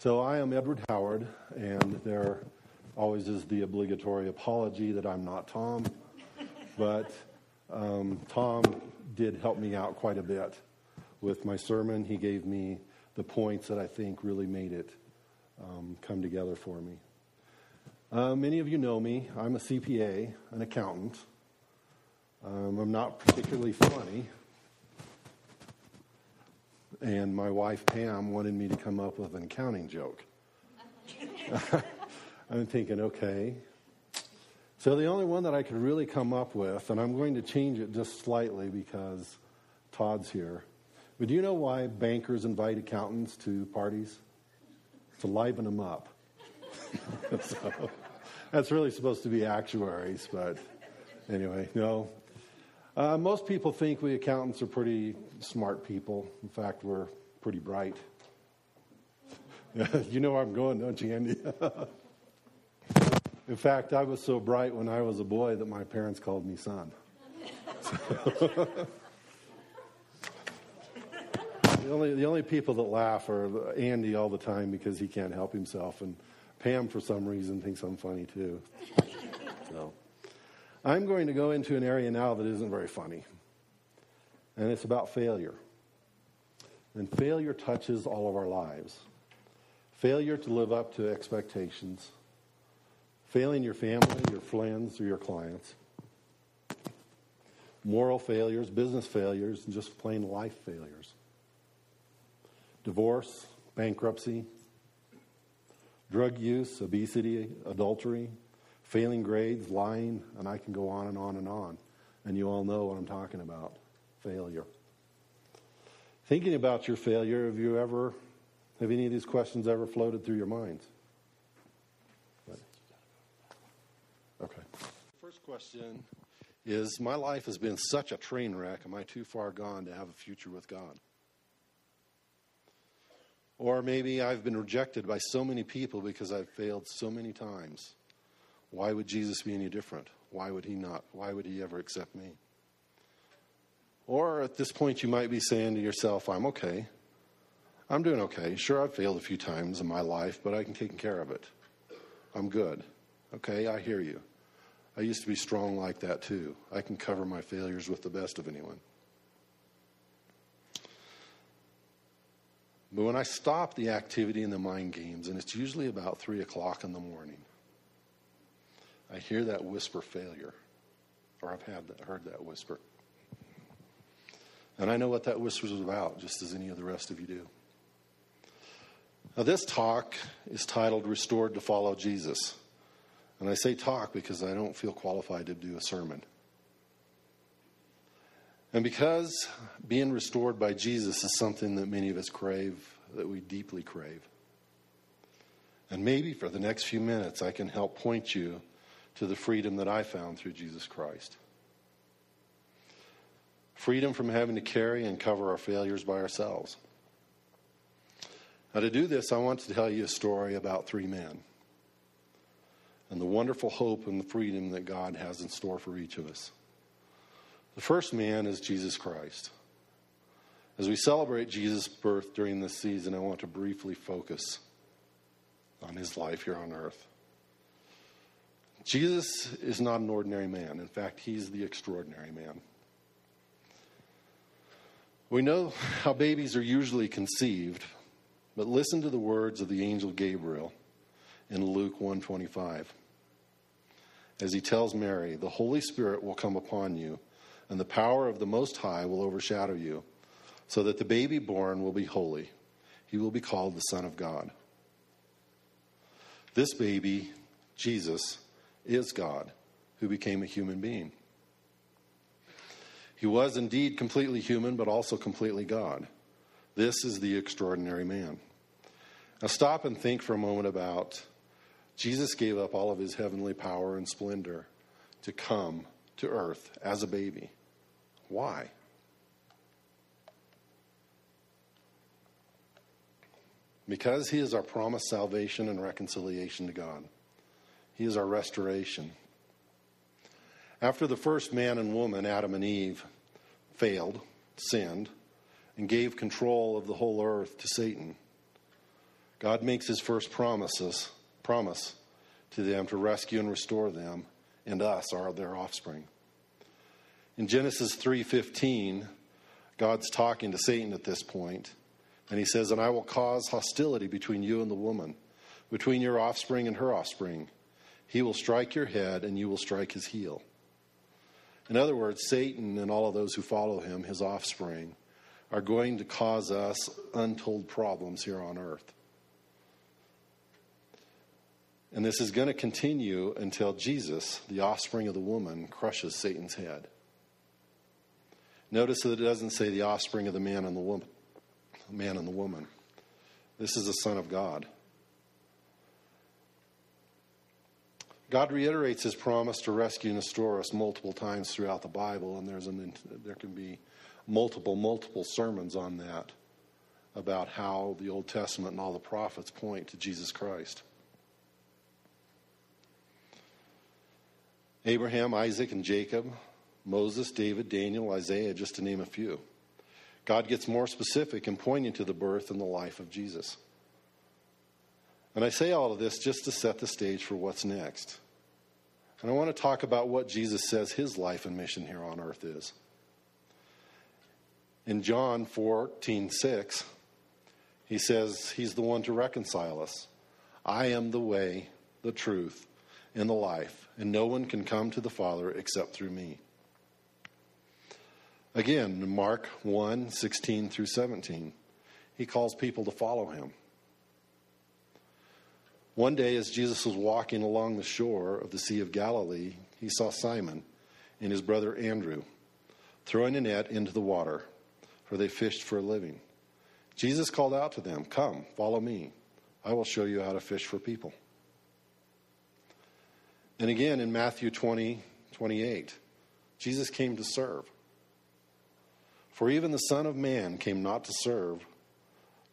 So I am Edward Howard, and there always is the obligatory apology that I'm not Tom. But um, Tom did help me out quite a bit with my sermon. He gave me the points that I think really made it um, come together for me. Uh, many of you know me. I'm a CPA, an accountant. Um, I'm not particularly funny. And my wife, Pam, wanted me to come up with an accounting joke. I'm thinking, okay. So the only one that I could really come up with, and I'm going to change it just slightly because Todd's here. But do you know why bankers invite accountants to parties? To liven them up. so, that's really supposed to be actuaries, but anyway, no. Uh, most people think we accountants are pretty smart people. In fact, we're pretty bright. you know where I'm going, don't you, Andy? In fact, I was so bright when I was a boy that my parents called me son. the, only, the only people that laugh are Andy all the time because he can't help himself, and Pam, for some reason, thinks I'm funny too. so, I'm going to go into an area now that isn't very funny, and it's about failure. And failure touches all of our lives. Failure to live up to expectations. Failing your family, your friends, or your clients, moral failures, business failures, and just plain life failures, divorce, bankruptcy, drug use, obesity, adultery, failing grades, lying, and I can go on and on and on. And you all know what I'm talking about failure. Thinking about your failure, have you ever, have any of these questions ever floated through your minds? Okay. First question is My life has been such a train wreck. Am I too far gone to have a future with God? Or maybe I've been rejected by so many people because I've failed so many times. Why would Jesus be any different? Why would he not? Why would he ever accept me? Or at this point, you might be saying to yourself, I'm okay. I'm doing okay. Sure, I've failed a few times in my life, but I can take care of it. I'm good. Okay, I hear you. I used to be strong like that too. I can cover my failures with the best of anyone. But when I stop the activity in the mind games, and it's usually about 3 o'clock in the morning, I hear that whisper failure, or I've had that, heard that whisper. And I know what that whisper is about, just as any of the rest of you do. Now, this talk is titled Restored to Follow Jesus. And I say talk because I don't feel qualified to do a sermon. And because being restored by Jesus is something that many of us crave, that we deeply crave. And maybe for the next few minutes, I can help point you to the freedom that I found through Jesus Christ. Freedom from having to carry and cover our failures by ourselves. Now, to do this, I want to tell you a story about three men and the wonderful hope and the freedom that God has in store for each of us. The first man is Jesus Christ. As we celebrate Jesus' birth during this season, I want to briefly focus on his life here on earth. Jesus is not an ordinary man. In fact, he's the extraordinary man. We know how babies are usually conceived, but listen to the words of the angel Gabriel in Luke 125 as he tells Mary, The Holy Spirit will come upon you, and the power of the Most High will overshadow you, so that the baby born will be holy. He will be called the Son of God. This baby, Jesus, is God, who became a human being. He was indeed completely human, but also completely God. This is the extraordinary man. Now, stop and think for a moment about Jesus gave up all of his heavenly power and splendor to come to earth as a baby. Why? Because he is our promised salvation and reconciliation to God. He is our restoration. After the first man and woman, Adam and Eve, failed, sinned, and gave control of the whole earth to Satan, God makes his first promises, promise to them to rescue and restore them and us, are their offspring. In Genesis 3:15, God's talking to Satan at this point, and he says, "And I will cause hostility between you and the woman, between your offspring and her offspring. He will strike your head and you will strike his heel." In other words, Satan and all of those who follow him, his offspring, are going to cause us untold problems here on earth. And this is going to continue until Jesus, the offspring of the woman, crushes Satan's head. Notice that it doesn't say the offspring of the man and the woman, man and the woman. This is the Son of God. God reiterates his promise to rescue and multiple times throughout the Bible, and there's an, there can be multiple, multiple sermons on that about how the Old Testament and all the prophets point to Jesus Christ. Abraham, Isaac, and Jacob, Moses, David, Daniel, Isaiah, just to name a few. God gets more specific in pointing to the birth and the life of Jesus. And I say all of this just to set the stage for what's next. And I want to talk about what Jesus says his life and mission here on earth is. In John 14, 6, he says he's the one to reconcile us. I am the way, the truth, and the life, and no one can come to the Father except through me. Again, Mark 1 16 through 17, he calls people to follow him. One day, as Jesus was walking along the shore of the Sea of Galilee, he saw Simon and his brother Andrew throwing a net into the water, for they fished for a living. Jesus called out to them, Come, follow me. I will show you how to fish for people. And again in Matthew 20, 28, Jesus came to serve. For even the Son of Man came not to serve,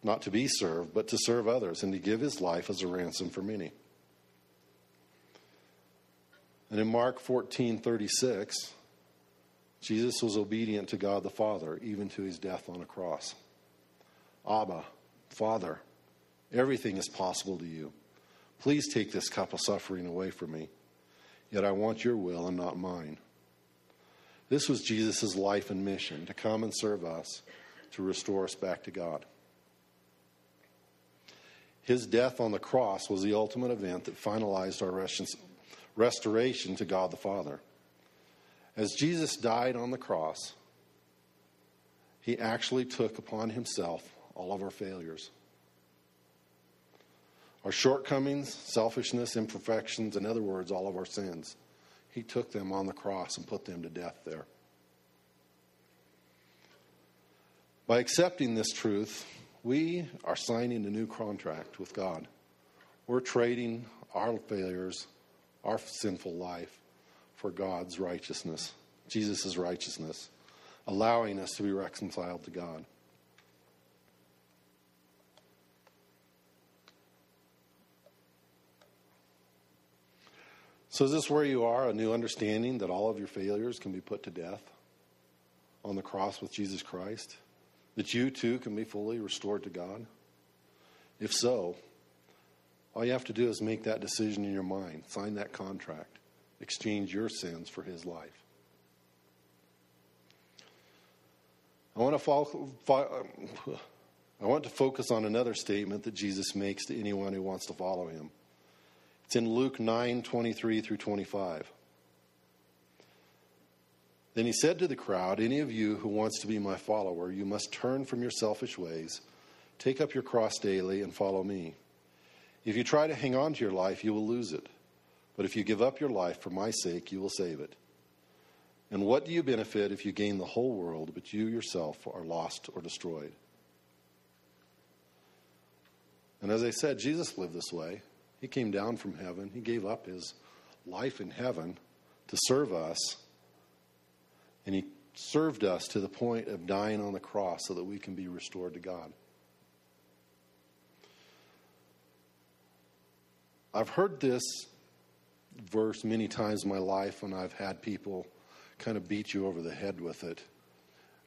not to be served, but to serve others, and to give his life as a ransom for many. And in Mark 14, 36, Jesus was obedient to God the Father, even to his death on a cross. Abba, Father, everything is possible to you. Please take this cup of suffering away from me. Yet I want your will and not mine. This was Jesus' life and mission to come and serve us, to restore us back to God. His death on the cross was the ultimate event that finalized our restoration to God the Father. As Jesus died on the cross, he actually took upon himself all of our failures our shortcomings, selfishness, imperfections, in other words, all of our sins. He took them on the cross and put them to death there. By accepting this truth, we are signing a new contract with God. We're trading our failures, our sinful life, for God's righteousness, Jesus' righteousness, allowing us to be reconciled to God. So, is this where you are? A new understanding that all of your failures can be put to death on the cross with Jesus Christ? That you too can be fully restored to God? If so, all you have to do is make that decision in your mind, sign that contract, exchange your sins for His life. I want to follow, um, I want to focus on another statement that Jesus makes to anyone who wants to follow Him. It's in Luke 9 23 through 25. Then he said to the crowd, Any of you who wants to be my follower, you must turn from your selfish ways, take up your cross daily, and follow me. If you try to hang on to your life, you will lose it. But if you give up your life for my sake, you will save it. And what do you benefit if you gain the whole world, but you yourself are lost or destroyed? And as I said, Jesus lived this way. He came down from heaven. He gave up his life in heaven to serve us. And he served us to the point of dying on the cross so that we can be restored to God. I've heard this verse many times in my life when I've had people kind of beat you over the head with it,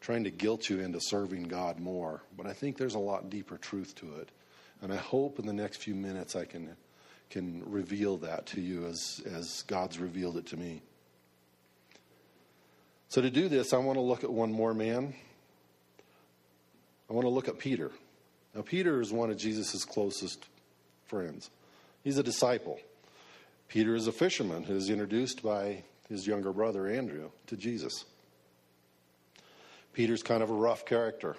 trying to guilt you into serving God more. But I think there's a lot deeper truth to it. And I hope in the next few minutes I can, can reveal that to you as, as God's revealed it to me. So, to do this, I want to look at one more man. I want to look at Peter. Now, Peter is one of Jesus' closest friends, he's a disciple. Peter is a fisherman who is introduced by his younger brother Andrew to Jesus. Peter's kind of a rough character.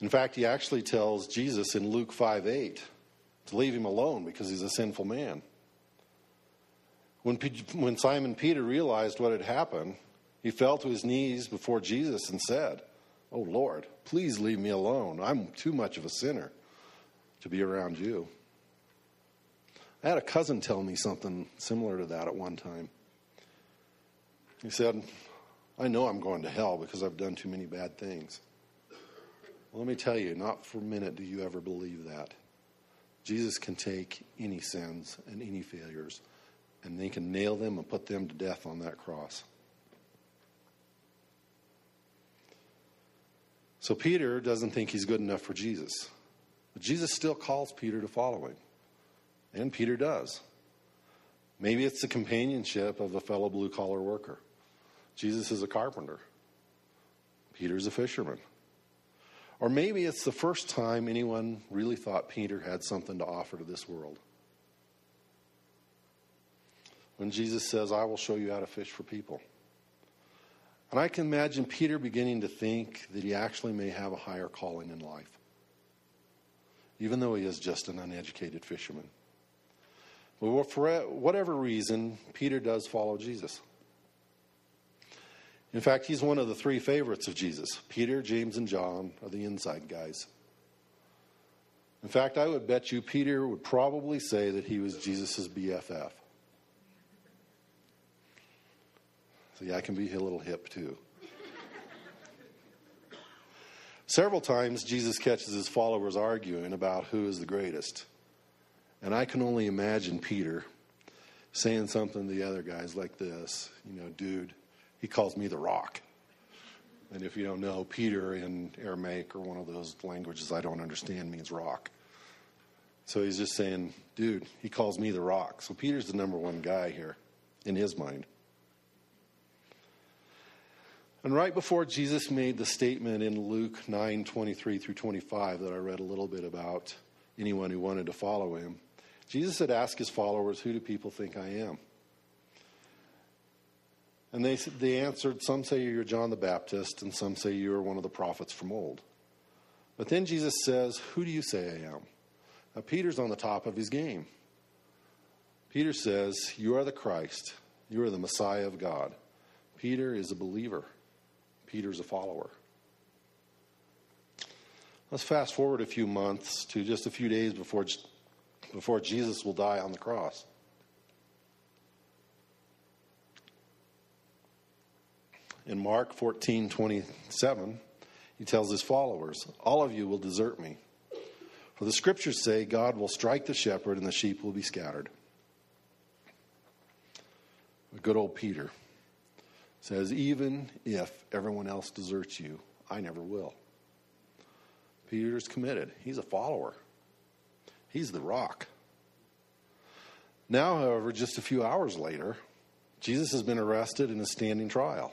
In fact, he actually tells Jesus in Luke 5 8 to leave him alone because he's a sinful man. When, when Simon Peter realized what had happened, he fell to his knees before Jesus and said, Oh Lord, please leave me alone. I'm too much of a sinner to be around you. I had a cousin tell me something similar to that at one time. He said, I know I'm going to hell because I've done too many bad things. Well, let me tell you, not for a minute do you ever believe that. Jesus can take any sins and any failures, and they can nail them and put them to death on that cross. So Peter doesn't think he's good enough for Jesus. But Jesus still calls Peter to follow him. And Peter does. Maybe it's the companionship of a fellow blue collar worker. Jesus is a carpenter, Peter's a fisherman. Or maybe it's the first time anyone really thought Peter had something to offer to this world. When Jesus says, I will show you how to fish for people. And I can imagine Peter beginning to think that he actually may have a higher calling in life, even though he is just an uneducated fisherman. But for whatever reason, Peter does follow Jesus. In fact, he's one of the three favorites of Jesus. Peter, James, and John are the inside guys. In fact, I would bet you Peter would probably say that he was Jesus' BFF. See, I can be a little hip too. Several times, Jesus catches his followers arguing about who is the greatest. And I can only imagine Peter saying something to the other guys like this You know, dude, he calls me the rock. And if you don't know, Peter in Aramaic or one of those languages I don't understand means rock. So he's just saying, dude, he calls me the rock. So Peter's the number one guy here in his mind. And right before Jesus made the statement in Luke 9 23 through 25 that I read a little bit about anyone who wanted to follow him, Jesus had asked his followers, Who do people think I am? And they, they answered, Some say you're John the Baptist, and some say you're one of the prophets from old. But then Jesus says, Who do you say I am? Now, Peter's on the top of his game. Peter says, You are the Christ. You are the Messiah of God. Peter is a believer, Peter's a follower. Let's fast forward a few months to just a few days before before Jesus will die on the cross. In Mark 14 27, he tells his followers, All of you will desert me. For the scriptures say, God will strike the shepherd and the sheep will be scattered. Good old Peter says, Even if everyone else deserts you, I never will. Peter's committed, he's a follower. He's the rock. Now, however, just a few hours later, Jesus has been arrested in a standing trial.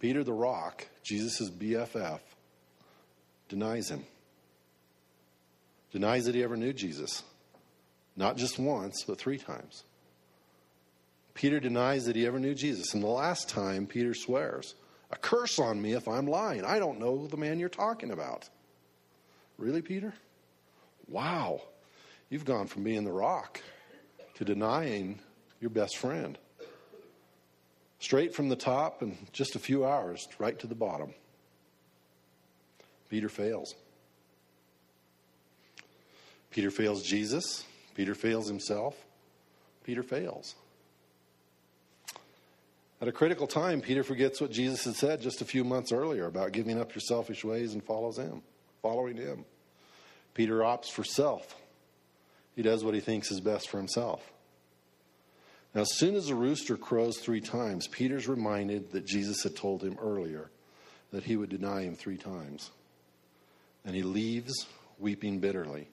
Peter the rock, Jesus' BFF, denies him. Denies that he ever knew Jesus. Not just once, but three times. Peter denies that he ever knew Jesus. And the last time, Peter swears, A curse on me if I'm lying. I don't know the man you're talking about. Really, Peter? Wow. You've gone from being the rock to denying your best friend. Straight from the top in just a few hours, right to the bottom. Peter fails. Peter fails Jesus. Peter fails himself. Peter fails. At a critical time, Peter forgets what Jesus had said just a few months earlier about giving up your selfish ways and follows him, following him. Peter opts for self he does what he thinks is best for himself. Now, as soon as the rooster crows three times, Peter's reminded that Jesus had told him earlier that he would deny him three times. And he leaves weeping bitterly.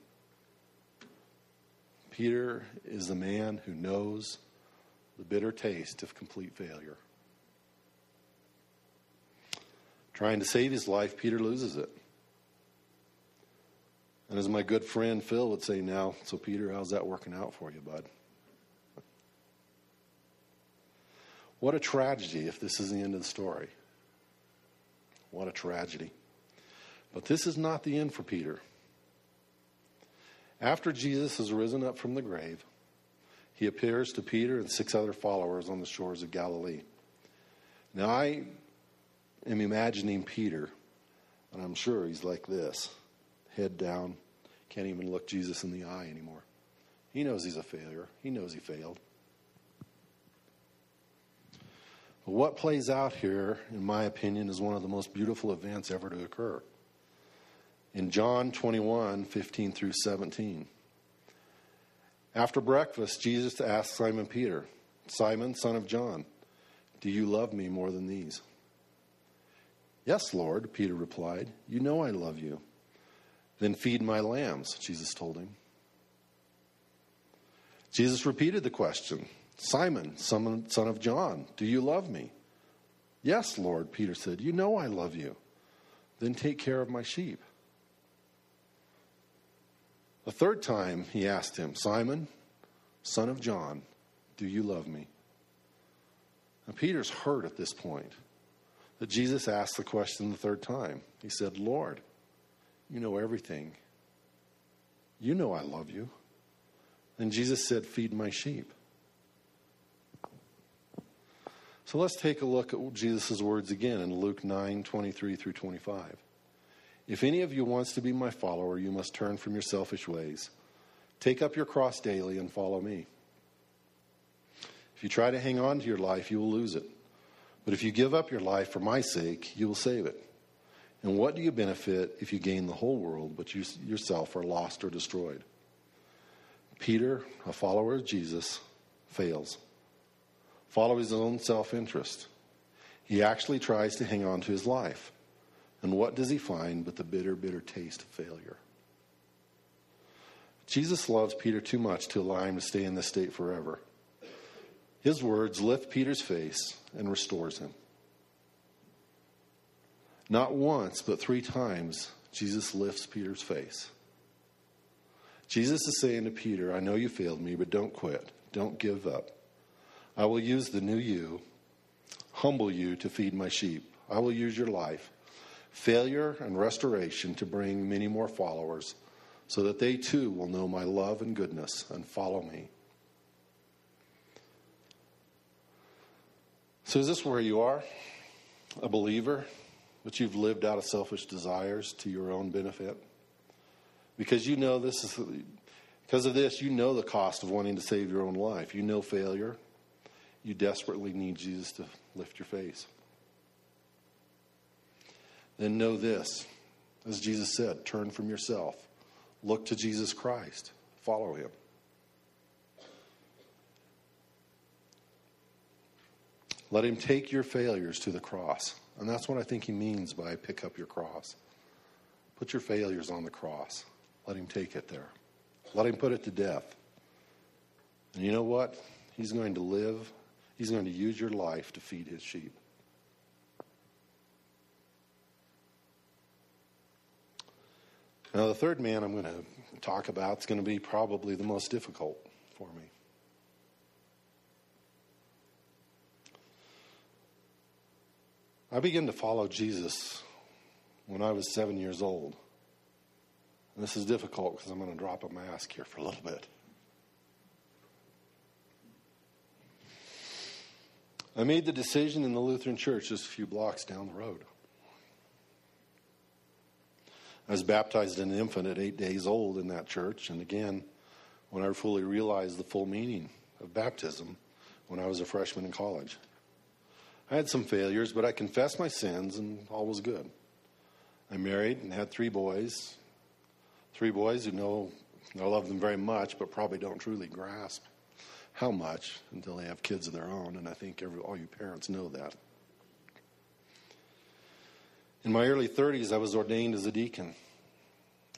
Peter is the man who knows the bitter taste of complete failure. Trying to save his life, Peter loses it. And as my good friend Phil would say now, so Peter, how's that working out for you, bud? What a tragedy if this is the end of the story. What a tragedy. But this is not the end for Peter. After Jesus has risen up from the grave, he appears to Peter and six other followers on the shores of Galilee. Now, I am imagining Peter, and I'm sure he's like this head down, can't even look Jesus in the eye anymore. He knows he's a failure, he knows he failed. But what plays out here, in my opinion, is one of the most beautiful events ever to occur. In John 21 15 through 17. After breakfast, Jesus asked Simon Peter, Simon, son of John, do you love me more than these? Yes, Lord, Peter replied. You know I love you. Then feed my lambs, Jesus told him. Jesus repeated the question Simon, son of John, do you love me? Yes, Lord, Peter said. You know I love you. Then take care of my sheep. A third time he asked him, Simon, son of John, do you love me? Now, Peter's hurt at this point that Jesus asked the question the third time. He said, Lord, you know everything. You know I love you. And Jesus said, Feed my sheep. So let's take a look at Jesus' words again in Luke 9 23 through 25. If any of you wants to be my follower, you must turn from your selfish ways. Take up your cross daily and follow me. If you try to hang on to your life, you will lose it. But if you give up your life for my sake, you will save it. And what do you benefit if you gain the whole world, but you yourself are lost or destroyed? Peter, a follower of Jesus, fails. Follow his own self interest. He actually tries to hang on to his life. And what does he find but the bitter, bitter taste of failure? Jesus loves Peter too much to allow him to stay in this state forever. His words lift Peter's face and restores him. Not once, but three times, Jesus lifts Peter's face. Jesus is saying to Peter, I know you failed me, but don't quit. Don't give up. I will use the new you, humble you to feed my sheep. I will use your life, failure, and restoration to bring many more followers so that they too will know my love and goodness and follow me. So, is this where you are? A believer, but you've lived out of selfish desires to your own benefit? Because you know this is, because of this, you know the cost of wanting to save your own life. You know failure. You desperately need Jesus to lift your face. Then know this, as Jesus said, turn from yourself, look to Jesus Christ, follow him. Let him take your failures to the cross. And that's what I think he means by pick up your cross. Put your failures on the cross. Let him take it there. Let him put it to death. And you know what? He's going to live, he's going to use your life to feed his sheep. Now, the third man I'm going to talk about is going to be probably the most difficult for me. I began to follow Jesus when I was seven years old. And this is difficult because I'm going to drop a mask here for a little bit. I made the decision in the Lutheran church just a few blocks down the road. I was baptized an infant at eight days old in that church, and again, when I fully realized the full meaning of baptism when I was a freshman in college. I had some failures, but I confessed my sins and all was good. I married and had three boys. Three boys who know I love them very much, but probably don't truly grasp how much until they have kids of their own. And I think every, all you parents know that. In my early 30s, I was ordained as a deacon.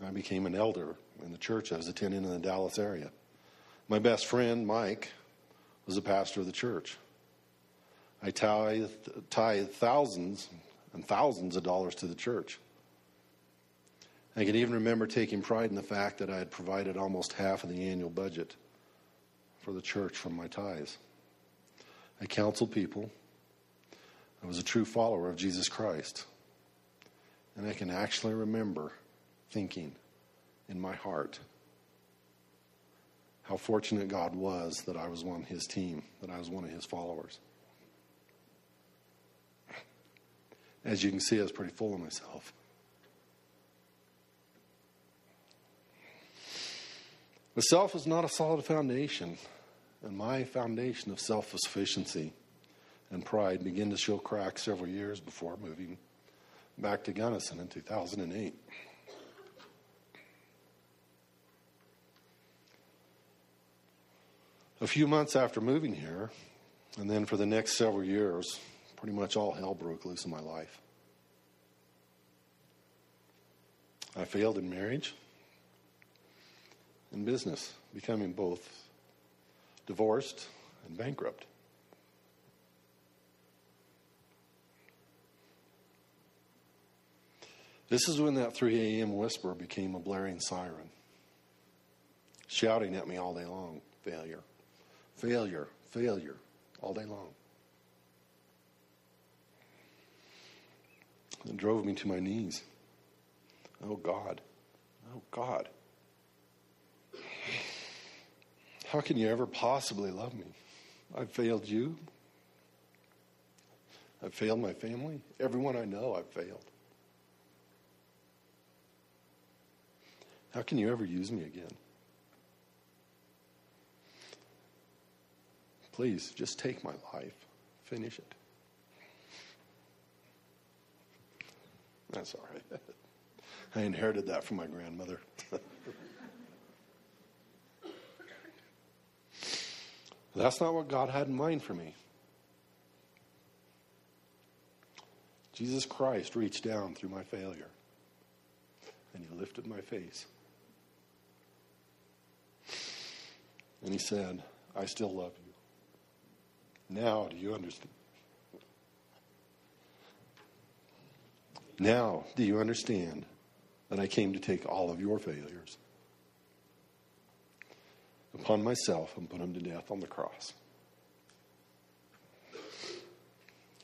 I became an elder in the church I was attending in the Dallas area. My best friend, Mike, was a pastor of the church. I tithed, thousands and thousands of dollars to the church. I can even remember taking pride in the fact that I had provided almost half of the annual budget for the church from my tithes. I counseled people. I was a true follower of Jesus Christ. And I can actually remember thinking in my heart how fortunate God was that I was on his team, that I was one of his followers. As you can see, I was pretty full of myself. The self is not a solid foundation, and my foundation of self sufficiency and pride began to show cracks several years before moving back to Gunnison in 2008. A few months after moving here, and then for the next several years, pretty much all hell broke loose in my life. I failed in marriage and business, becoming both divorced and bankrupt. This is when that 3 a.m. whisper became a blaring siren, shouting at me all day long failure, failure, failure, all day long. It drove me to my knees. Oh God, oh God. How can you ever possibly love me? I've failed you. I've failed my family. Everyone I know, I've failed. How can you ever use me again? Please, just take my life. Finish it. That's all right. I inherited that from my grandmother. That's not what God had in mind for me. Jesus Christ reached down through my failure and he lifted my face. And he said, I still love you. Now, do you understand? Now, do you understand that I came to take all of your failures upon myself and put them to death on the cross?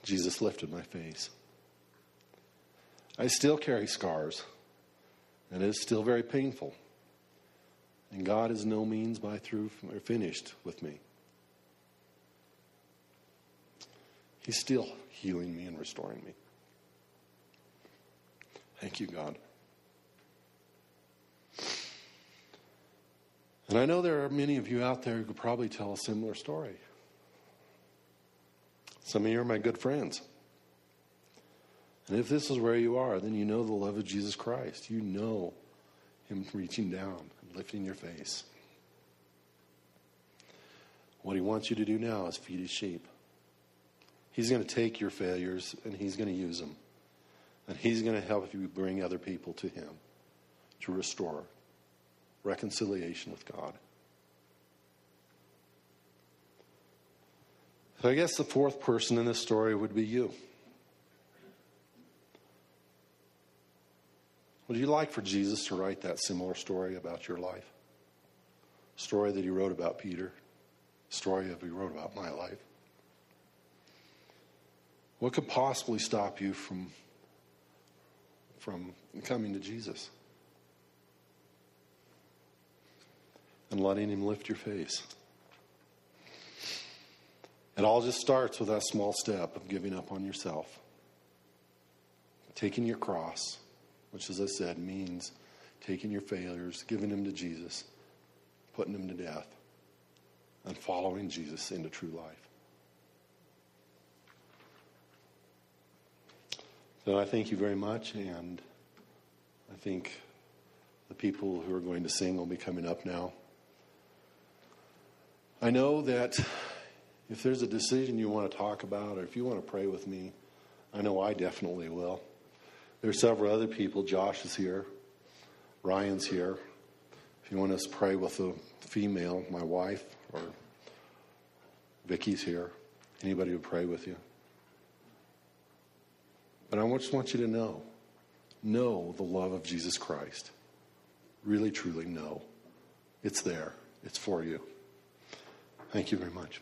Jesus lifted my face. I still carry scars, and it is still very painful. And God is no means by through or finished with me. He's still healing me and restoring me. Thank you, God. And I know there are many of you out there who could probably tell a similar story. Some of you are my good friends. And if this is where you are, then you know the love of Jesus Christ. You know Him reaching down lifting your face. What He wants you to do now is feed His sheep. He's going to take your failures and He's going to use them. And He's going to help you bring other people to Him to restore reconciliation with God. So I guess the fourth person in this story would be you. Would you like for Jesus to write that similar story about your life? Story that he wrote about Peter, story that he wrote about my life. What could possibly stop you from, from coming to Jesus? and letting Him lift your face. It all just starts with that small step of giving up on yourself, taking your cross, which, as I said, means taking your failures, giving them to Jesus, putting them to death, and following Jesus into true life. So I thank you very much, and I think the people who are going to sing will be coming up now. I know that if there's a decision you want to talk about or if you want to pray with me, I know I definitely will. There are several other people. Josh is here. Ryan's here. If you want us to pray with a female, my wife, or Vicky's here, anybody would pray with you. But I just want you to know know the love of Jesus Christ. Really, truly know. It's there, it's for you. Thank you very much.